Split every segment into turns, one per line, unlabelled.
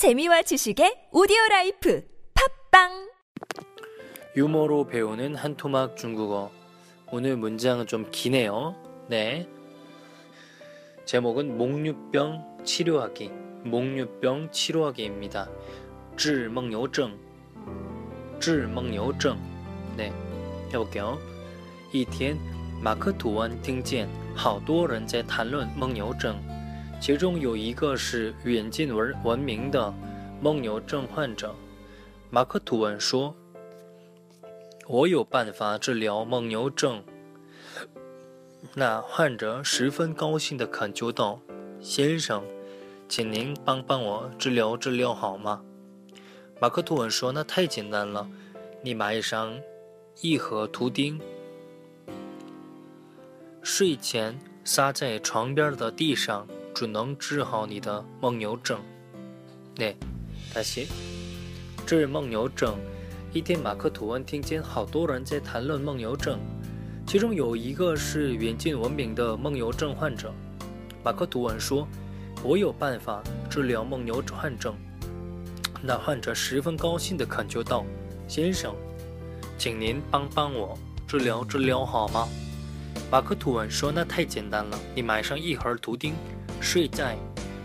재미와 지식의 오디오 라이프 팝빵
유머로 배우는 한토막 중국어. 오늘 문장은 좀 기네요. 네. 제목은 목류병 치료하기. 목류병 치료하기입니다. 治梦游症. 治梦游症. 네. 해볼게요. 一天，马克吐温听见好多人在谈论梦游症， 其中有一个是远近闻闻名的梦游症患者。马克吐温说：“我有办法治疗梦游症。”那患者十分高兴地恳求道：“先生，请您帮帮我治疗治疗好吗？”马克吐温说：“那太简单了，你买上一盒图钉。”睡前撒在床边的地上，准能治好你的梦游症。那，大西，治梦游症。一天，马克吐温听见好多人在谈论梦游症，其中有一个是远近闻名的梦游症患者。马克吐温说：“我有办法治疗梦游患症。”那患者十分高兴地恳求道：“先生，请您帮帮我治疗治疗好吗？”马克吐温说：“那太简单了，你买上一盒图钉，睡在，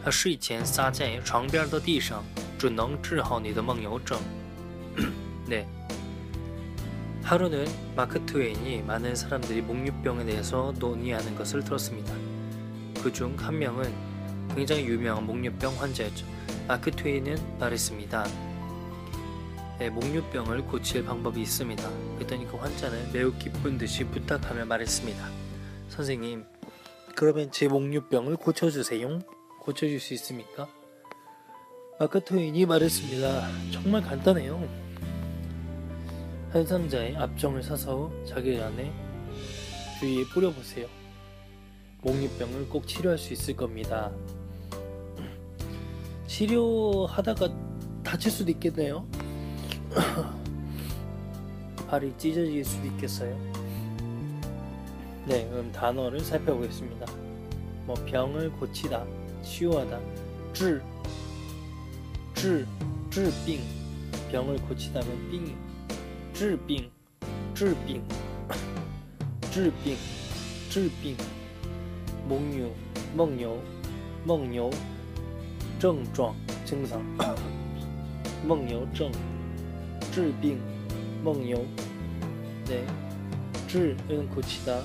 呃，睡前撒在床边的地上，准能治好你的梦游症。”네 하루는 마크 트웨인이 많은 사람들이 목류병에 대해서 논의하는 것을 들었습니다. 그 중 한 명은 굉장히 유명한 목류병 환자였죠. 마크 트웨인은 말했습니다. 네, 목류병을 고칠 방법이 있습니다. 그랬더니 그 환자는 매우 기쁜 듯이 부탁하며 말했습니다. 선생님, 그러면 제 목류병을 고쳐주세요. 고쳐줄 수 있습니까? 마크 트웨인이 말했습니다. 정말 간단해요. 한 상자에 압정을 사서 자기 안에 주위에 뿌려보세요. 목류병을 꼭 치료할 수 있을 겁니다. 치료하다가 다칠 수도 있겠네요. 발이 찢어질 수도 있겠어요. 네, 그럼 단어를 살펴보겠습니다. 뭐 병을 고치다, 치유하다, 治, 治, 治病, 병을 고치다면 病, 治病, 治病, 治病, 治病, 목류, 梦游, 梦游, 症状, 증상, 梦游症, 治病, 梦游, 네, 治은 고치다,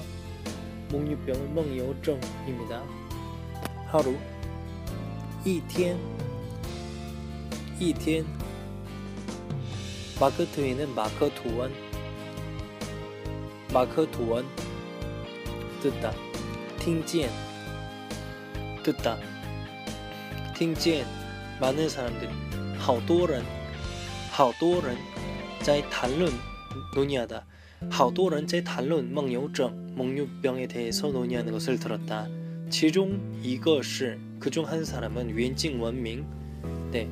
목류병은 梦游症입니다. 하루, 一天, 一天, 마크 트윈은 마크 두원, 마크 두원, 듣다, 听见, 듣다, 听见, 많은 사람들, 好多人,好多人 在谈论 논의하다. 好多人在谈论梦游症, 목류병에 대해서 논의하는 것을 들었다. 其中一个是 그중 한 사람은 远近 闻名, 네,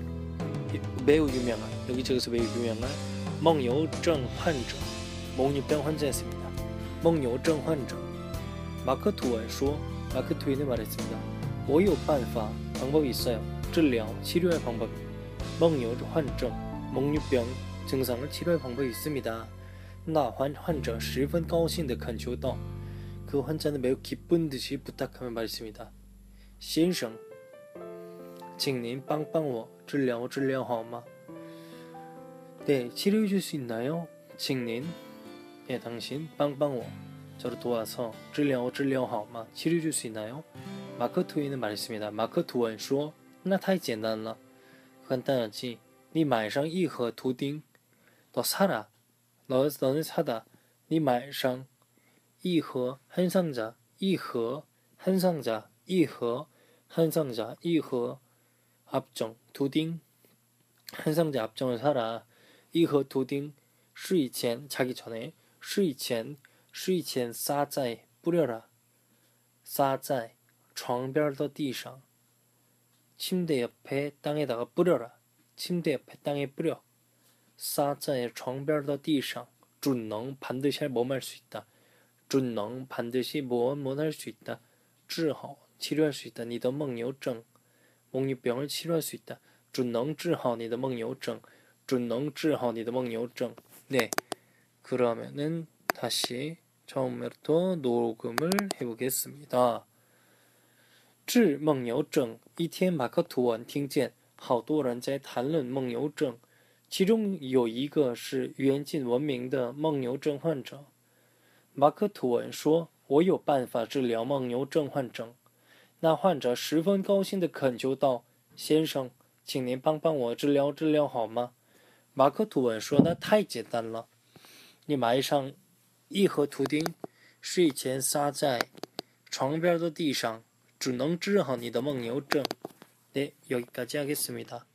매우 유명한 여기저기서 매우 유명한 梦游症患者, 목류병 환자였습니다. 梦游症患者. 마크 투원 说, 마크 투인은 말했습니다. 我有办法, 방법이 있어요. 治疗, 치료할 방법. 梦游患症, 목류병 증상을 치료할 방법이 있습니다. 那患患者十分高兴地恳求道：“그 환자는 매우 기쁜 듯이 부탁하며 말했습니다. 先生，请您帮帮我治疗治疗好吗？ 네, 치료해 줄 수 있나요? 请您, 예, 당신, 帮帮我, 저를 도와서 治疗治疗好吗? 치료해 줄 수 있나요? 마크 투이는 말했습니다. 마크 투원 说,那太简单了. 간단하지. 你买上一盒图钉, 너 사라. 너, 너는 사다. 你买上一盒 한 상자, 一盒 한 상자, 一盒 한 상자, 一盒 압정, 두딩 한 상자 압정을 사라. 一盒 두딩 睡前 자기 전에 睡前 睡前 싸자에 뿌려라. 싸자에 床边的地上 침대 옆에 땅에다가 뿌려라. 침대 옆에 땅에 뿌려. 싸자의 床边的地上 준능 반드시 할 뭐할 수 있다. 준능 반드시 뭐뭐할 수 있다. 治好 치료할 수 있다. 니더梦游症 목류병을 치료할 수 있다. 准能治好你的梦游症，准能治好你的梦游症。 네, 그러면은 다시 처음부터 녹음을 해보겠습니다. 治梦游症，一天马克吐温听见好多人在谈论梦游症， 其中有一个是远近闻名的梦游症患者。马克吐温说：“我有办法治疗梦游症患者。”那患者十分高兴地恳求道：“先生，请您帮帮我治疗治疗好吗？”马克吐温说：“那太简单了，你买上一盒图钉，睡前撒在床边的地上。”只能治好你的梦游症。 네, 여기까지 하겠습니다.